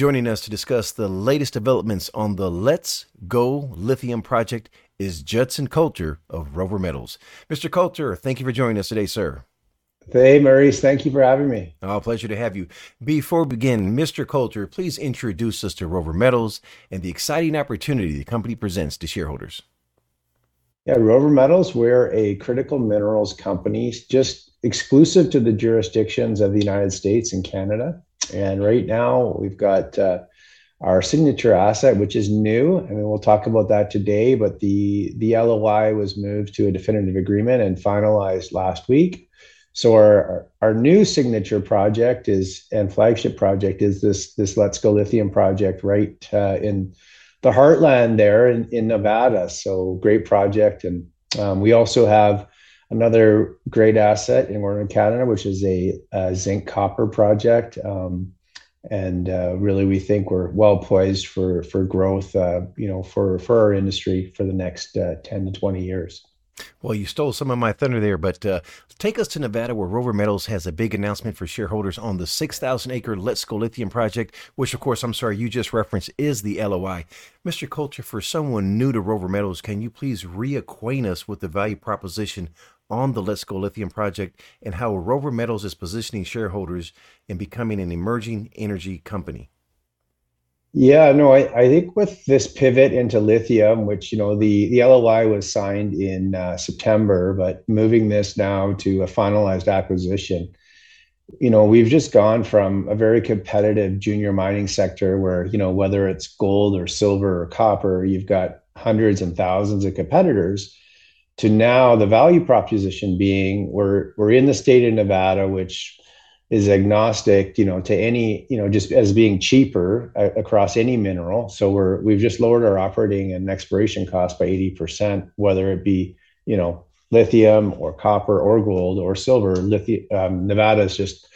Joining us to discuss the latest developments on the Let's Go Lithium project is Judson Culter of Rover Metals. Mr. Culter, thank you for joining us today, sir. Hey, Maurice, thank you for having me. Oh, pleasure to have you. Before we begin, Mr. Culter, please introduce us to Rover Metals and the exciting opportunity the company presents to shareholders. Yeah, Rover Metals, we're a critical minerals company just exclusive to the jurisdictions of the United States and Canada. And right now, we've got uh, our signature asset, which is new. I mean, we'll talk about that today, but the the LOI was moved to a definitive agreement and finalized last week. So our our new signature project is and flagship project is this this Let's Go Lithium project right uh, in the heartland there in, in Nevada. So great project, and um, we also have another great asset in Northern Canada, which is a, a zinc copper project. Um, and uh, really, we think we're well poised for for growth. Uh, you know, for for our industry for the next uh, ten to twenty years. Well, you stole some of my thunder there, but uh, take us to Nevada, where Rover Metals has a big announcement for shareholders on the 6,000 acre Let's Go Lithium project, which, of course, I'm sorry, you just referenced is the LOI. Mr. Culter, for someone new to Rover Metals, can you please reacquaint us with the value proposition on the Let's Go Lithium project and how Rover Metals is positioning shareholders in becoming an emerging energy company? Yeah, no, I, I think with this pivot into lithium, which, you know, the, the LOI was signed in uh, September, but moving this now to a finalized acquisition, you know, we've just gone from a very competitive junior mining sector where, you know, whether it's gold or silver or copper, you've got hundreds and thousands of competitors to now the value proposition being we're we're in the state of Nevada, which is agnostic, you know, to any, you know, just as being cheaper uh, across any mineral. So we're we've just lowered our operating and exploration costs by 80%, whether it be, you know, lithium or copper or gold or silver. Lithium um, Nevada is just,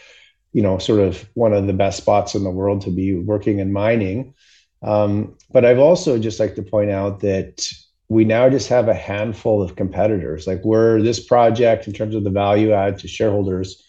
you know, sort of one of the best spots in the world to be working in mining. Um, but I've also just like to point out that we now just have a handful of competitors. Like where this project, in terms of the value add to shareholders,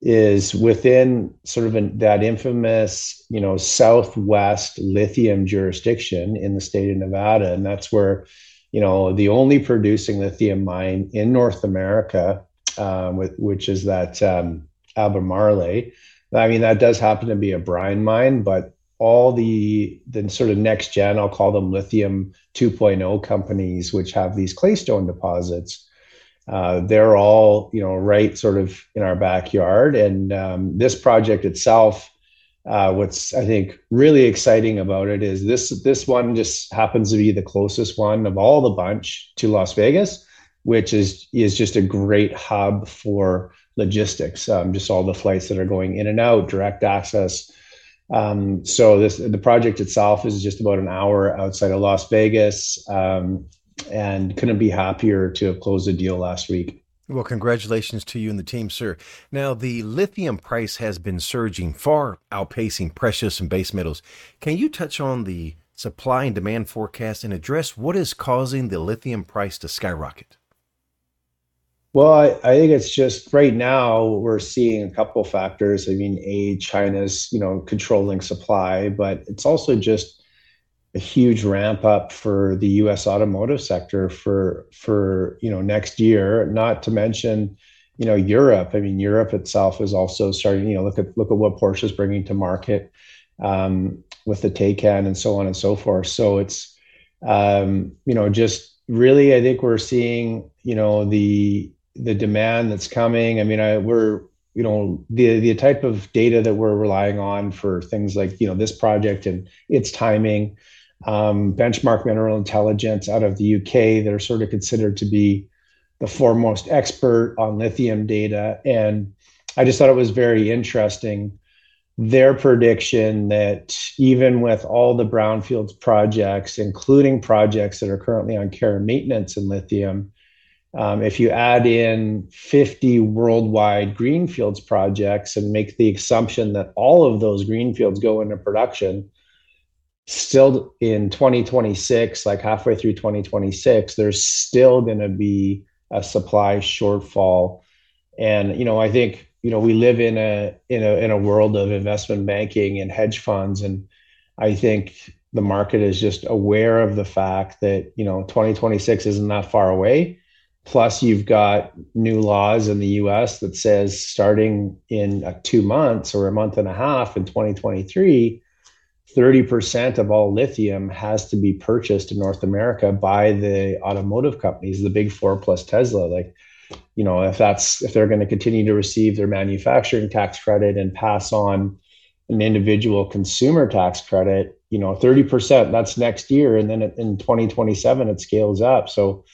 is within sort of an, that infamous, you know, Southwest lithium jurisdiction in the state of Nevada, and that's where, you know, the only producing lithium mine in North America, um, with, which is that um, Albemarle. I mean, that does happen to be a brine mine, but all the the sort of next gen, I'll call them lithium 2.0 companies, which have these claystone deposits. Uh, they're all you know right sort of in our backyard, and um, this project itself. Uh, what's I think really exciting about it is this this one just happens to be the closest one of all the bunch to Las Vegas, which is is just a great hub for logistics. Um, just all the flights that are going in and out, direct access um, so this the project itself is just about an hour outside of Las Vegas, um, and couldn't be happier to have closed the deal last week. Well, congratulations to you and the team, sir. Now, the lithium price has been surging, far outpacing precious and base metals. Can you touch on the supply and demand forecast and address what is causing the lithium price to skyrocket? Well, I, I, think it's just right now we're seeing a couple factors. I mean, a China's you know controlling supply, but it's also just a huge ramp up for the U.S. automotive sector for for you know next year. Not to mention, you know, Europe. I mean, Europe itself is also starting. You know, look at look at what Porsche is bringing to market um, with the Taycan and so on and so forth. So it's um, you know just really, I think we're seeing you know the the demand that's coming. I mean, I, we're you know the the type of data that we're relying on for things like you know this project and its timing. Um, benchmark mineral intelligence out of the UK that are sort of considered to be the foremost expert on lithium data. And I just thought it was very interesting their prediction that even with all the brownfields projects, including projects that are currently on care and maintenance in lithium, um, if you add in 50 worldwide greenfields projects and make the assumption that all of those greenfields go into production, still in 2026, like halfway through 2026, there's still going to be a supply shortfall. And you know, I think you know we live in a in a in a world of investment banking and hedge funds, and I think the market is just aware of the fact that you know 2026 isn't that far away. Plus, you've got new laws in the U.S. that says starting in uh, two months or a month and a half in 2023, 30% of all lithium has to be purchased in North America by the automotive companies, the big four plus Tesla. Like, you know, if that's if they're going to continue to receive their manufacturing tax credit and pass on an individual consumer tax credit, you know, 30%, that's next year. And then in 2027, it scales up. So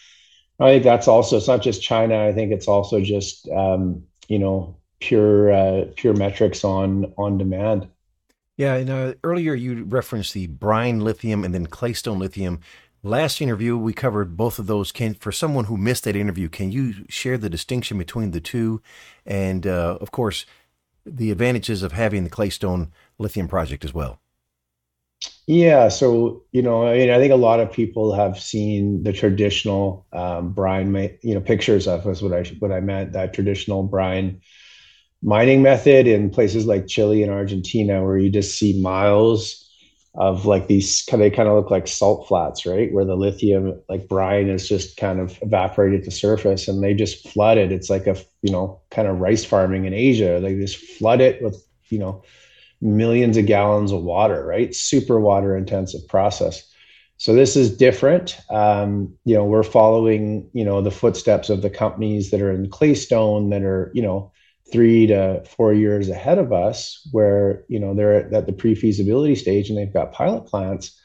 I think that's also, it's not just China. I think it's also just, um, you know, pure, uh, pure metrics on, on demand. Yeah. And earlier you referenced the brine lithium and then claystone lithium. Last interview, we covered both of those. Can for someone who missed that interview, can you share the distinction between the two, and uh, of course, the advantages of having the claystone lithium project as well? Yeah, so you know, I mean, I think a lot of people have seen the traditional um, brine, you know, pictures of us. What I what I meant that traditional brine mining method in places like Chile and Argentina, where you just see miles of like these kind of kind of look like salt flats, right? Where the lithium, like brine, is just kind of evaporated to surface, and they just flood it. It's like a you know kind of rice farming in Asia. They just flood it with you know millions of gallons of water, right? Super water intensive process. So this is different. Um, you know, we're following, you know, the footsteps of the companies that are in Claystone that are, you know, three to four years ahead of us, where you know they're at the pre-feasibility stage and they've got pilot plants.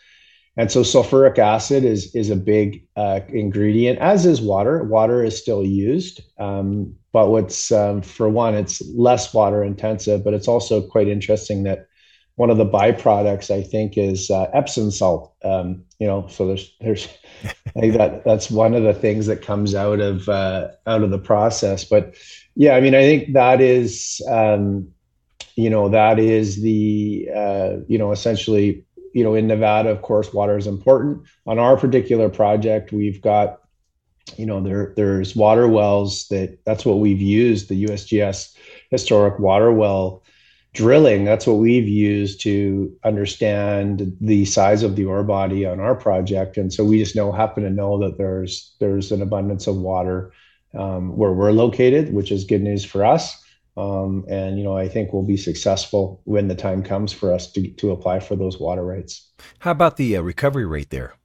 And so sulfuric acid is is a big uh, ingredient, as is water. Water is still used, um, but what's um, for one, it's less water intensive, but it's also quite interesting that one of the byproducts I think is uh, Epsom salt. Um, you know, so there's there's I think that that's one of the things that comes out of uh, out of the process. But yeah, I mean, I think that is um, you know that is the uh, you know essentially you know, in Nevada, of course, water is important. On our particular project, we've got, you know, there there's water wells that that's what we've used the USGS historic water well drilling. That's what we've used to understand the size of the ore body on our project, and so we just know happen to know that there's there's an abundance of water um, where we're located, which is good news for us. Um, and you know, I think we'll be successful when the time comes for us to to apply for those water rights. How about the uh, recovery rate there?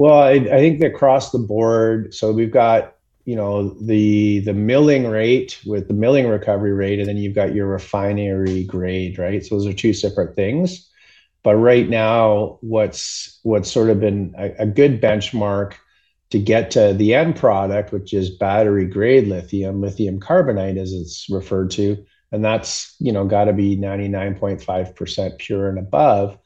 Well, I, I think that across the board, so we've got you know the the milling rate with the milling recovery rate, and then you've got your refinery grade, right? So those are two separate things. But right now, what's what's sort of been a, a good benchmark to get to the end product, which is battery grade lithium, lithium carbonate as it's referred to, and that's you know got to be 99.5% pure and above.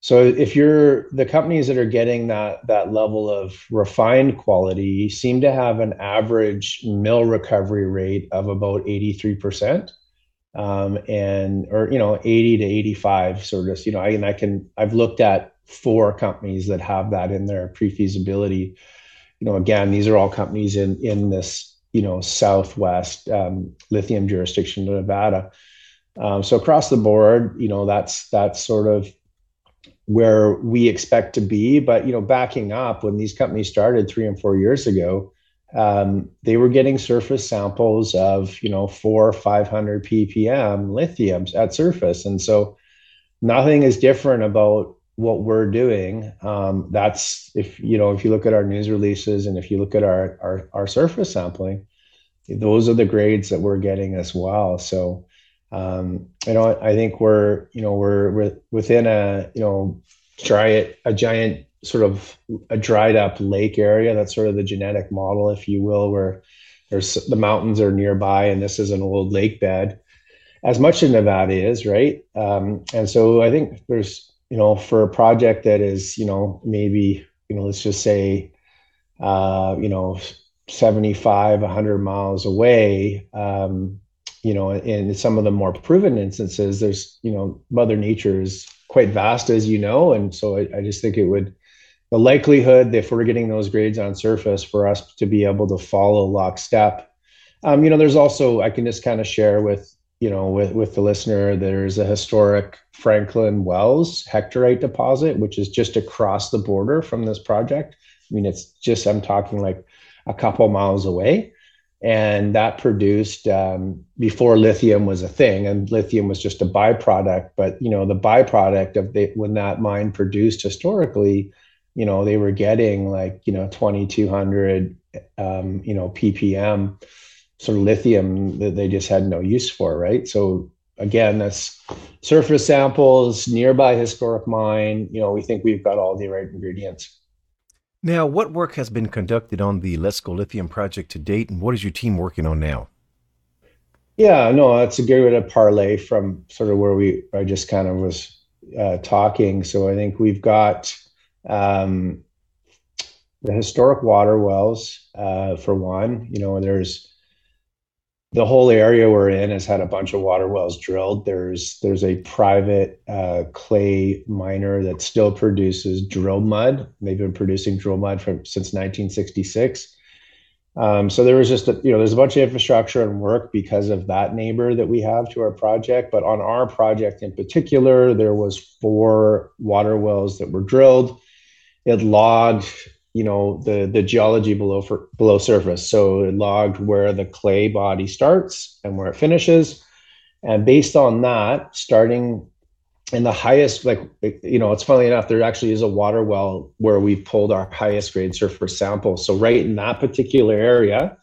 So if you're the companies that are getting that that level of refined quality seem to have an average mill recovery rate of about 83%. Um, and or you know 80 to 85 sort of you know I, and I can I've looked at four companies that have that in their pre-feasibility. You know, again, these are all companies in in this you know southwest um, lithium jurisdiction of Nevada. Um, so across the board, you know, that's that's sort of where we expect to be. But you know, backing up when these companies started three and four years ago, um, they were getting surface samples of you know four five hundred ppm lithiums at surface, and so nothing is different about what we're doing. Um, that's if you know if you look at our news releases and if you look at our, our our surface sampling those are the grades that we're getting as well. So um, you know i think we're you know we're, we're within a you know dry a giant sort of a dried up lake area. That's sort of the genetic model if you will where there's the mountains are nearby and this is an old lake bed. As much as nevada is right? Um, and so i think there's you know, for a project that is, you know, maybe, you know, let's just say, uh, you know, 75, 100 miles away, um, you know, in some of the more proven instances, there's, you know, Mother Nature is quite vast, as you know. And so I, I just think it would, the likelihood if we're getting those grades on surface for us to be able to follow lockstep. Um, you know, there's also, I can just kind of share with you know, with with the listener, there's a historic Franklin Wells hectorite deposit, which is just across the border from this project. I mean, it's just I'm talking like a couple miles away, and that produced um, before lithium was a thing, and lithium was just a byproduct. But you know, the byproduct of the, when that mine produced historically, you know, they were getting like you know 2,200 um, you know ppm sort of lithium that they just had no use for, right? So again, that's surface samples, nearby historic mine. You know, we think we've got all the right ingredients. Now, what work has been conducted on the Let's Go Lithium project to date, and what is your team working on now? Yeah, no, that's a good way to parlay from sort of where we I just kind of was uh, talking. So I think we've got um, the historic water wells uh, for one. You know, there's the whole area we're in has had a bunch of water wells drilled. There's there's a private uh, clay miner that still produces drill mud. They've been producing drill mud from since 1966. Um, so there was just a, you know there's a bunch of infrastructure and work because of that neighbor that we have to our project. But on our project in particular, there was four water wells that were drilled. It logged you know the the geology below for, below surface. So it logged where the clay body starts and where it finishes, and based on that, starting in the highest, like you know, it's funny enough, there actually is a water well where we've pulled our highest grade surface sample. So right in that particular area,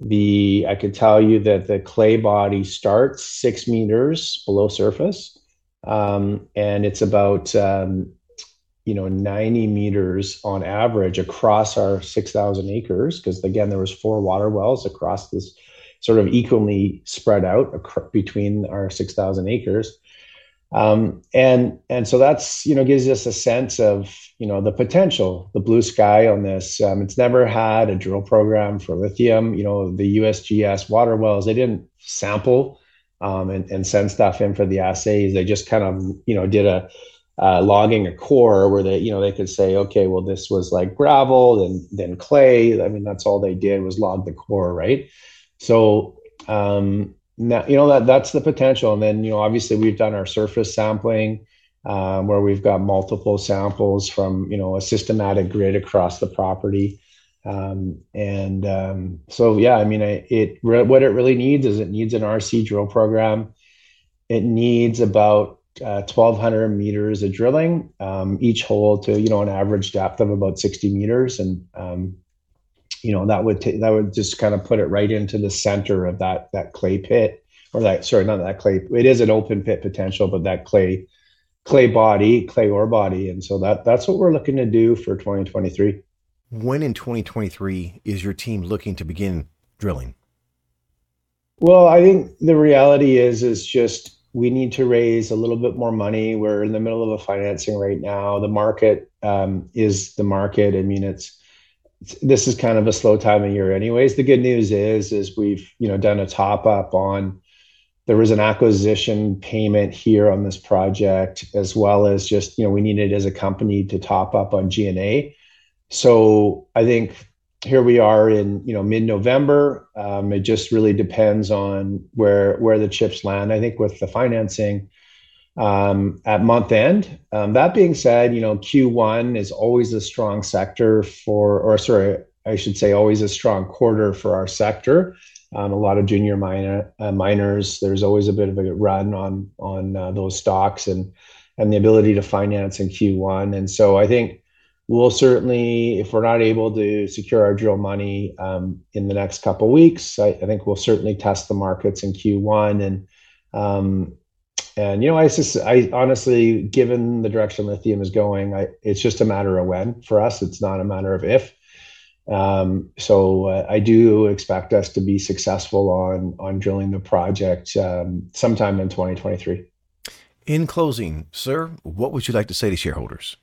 the I could tell you that the clay body starts six meters below surface, um, and it's about um, you know 90 meters on average across our 6000 acres because again there was four water wells across this sort of equally spread out between our 6000 acres. Um, and and so that's you know gives us a sense of you know the potential the blue sky on this. Um, it's never had a drill program for lithium. You know the usgs water wells they didn't sample um, and, and send stuff in for the assays. They just kind of you know did a uh, logging a core where they, you know, they could say, okay, well, this was like gravel and then clay. I mean, that's all they did was log the core, right? So um, now, you know, that that's the potential. And then, you know, obviously we've done our surface sampling um, where we've got multiple samples from, you know, a systematic grid across the property. Um, and um, so, yeah, I mean, it, what it really needs is it needs an RC drill program. It needs about uh, 1200 meters of drilling um, each hole to you know an average depth of about 60 meters. And um, you know that would t- that would just kind of put it right into the center of that that clay pit or that sorry not that clay it is an open pit potential but that clay clay body clay ore body. And so that that's what we're looking to do for 2023 when in 2023 is your team looking to begin drilling? Well i think the reality is is just we need to raise a little bit more money. We're in the middle of a financing right now. The market um, is the market. I mean, it's, it's, this is kind of a slow time of year, anyways. The good news is is we've you know done a top up on. There was an acquisition payment here on this project, as well as just you know we needed as a company to top up on G and A. So I think here we are in you know mid-November. Um, it just really depends on where where the chips land. I think with the financing um, at month end. Um, that being said, you know Q1 is always a strong sector for, or sorry, I should say, always a strong quarter for our sector. Um, a lot of junior miner, uh, miners. There's always a bit of a run on on uh, those stocks and and the ability to finance in Q1. And so I think we'll certainly, if we're not able to secure our drill money um, in the next couple weeks, I, I, think we'll certainly test the markets in Q1. And um, and you know, I just, I honestly, given the direction lithium is going, I, it's just a matter of when for us. It's not a matter of if. Um, so uh, I do expect us to be successful on on drilling the project um, sometime in 2023. In closing, sir, what would you like to say to shareholders?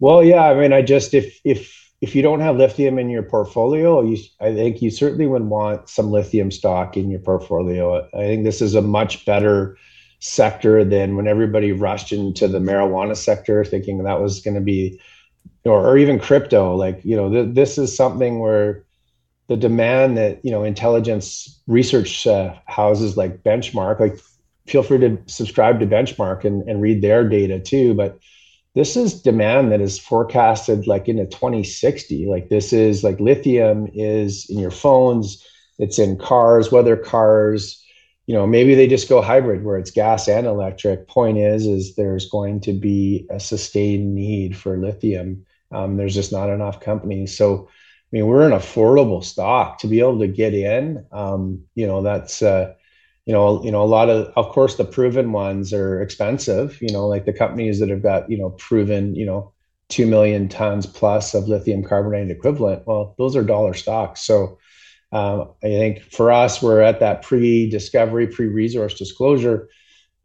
Well, yeah, I mean, I just if if if you don't have lithium in your portfolio, you I think you certainly would want some lithium stock in your portfolio. I think this is a much better sector than when everybody rushed into the marijuana sector thinking that was going to be or, or even crypto like you know th- this is something where the demand that you know intelligence research uh, houses like benchmark like feel free to subscribe to benchmark and, and read their data too but this is demand that is forecasted like into 2060 like this is like lithium is in your phones it's in cars whether cars. You know maybe they just go hybrid where it's gas and electric. Point is is there's going to be a sustained need for lithium. Um, there's just not enough companies. So I mean, we're an affordable stock. To be able to get in. Um, you know, that's uh, you know, you know, a lot of, of course, the proven ones are expensive. You know, like the companies that have got you know proven, you know, two million tons plus of lithium carbonate equivalent. Well, those are dollar stocks. So um, I think for us, we're at that pre-discovery, pre-resource disclosure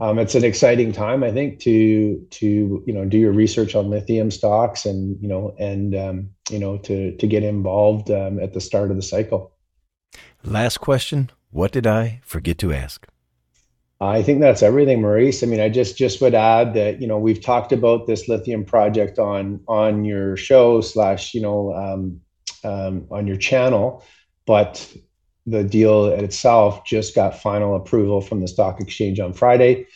um, it's an exciting time, I think, to to you know do your research on lithium stocks and you know and um, you know to to get involved um, at the start of the cycle. Last question: What did I forget to ask? I think that's everything, Maurice. I mean, I just just would add that you know we've talked about this lithium project on on your show slash you know um, um, on your channel, but the deal itself just got final approval from the stock exchange on Friday.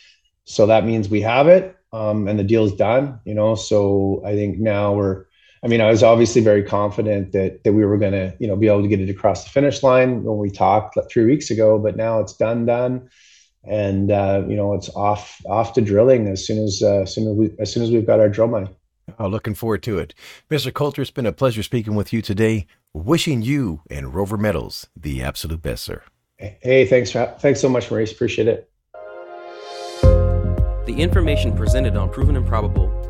So that means we have it um, and the deal's done, you know. So I think now we're, I mean, I was obviously very confident that that we were going to, you know, be able to get it across the finish line when we talked three weeks ago, but now it's done, done. And uh, you know it's off off to drilling as soon as uh, as soon as we as soon as we've got our drill money. Oh, looking forward to it. Mr. Culter, it's been a pleasure speaking with you today. Wishing you and Rover Metals the absolute best, sir. Hey, thanks for, thanks so much, Maurice. Appreciate it. The information presented on Proven and Probable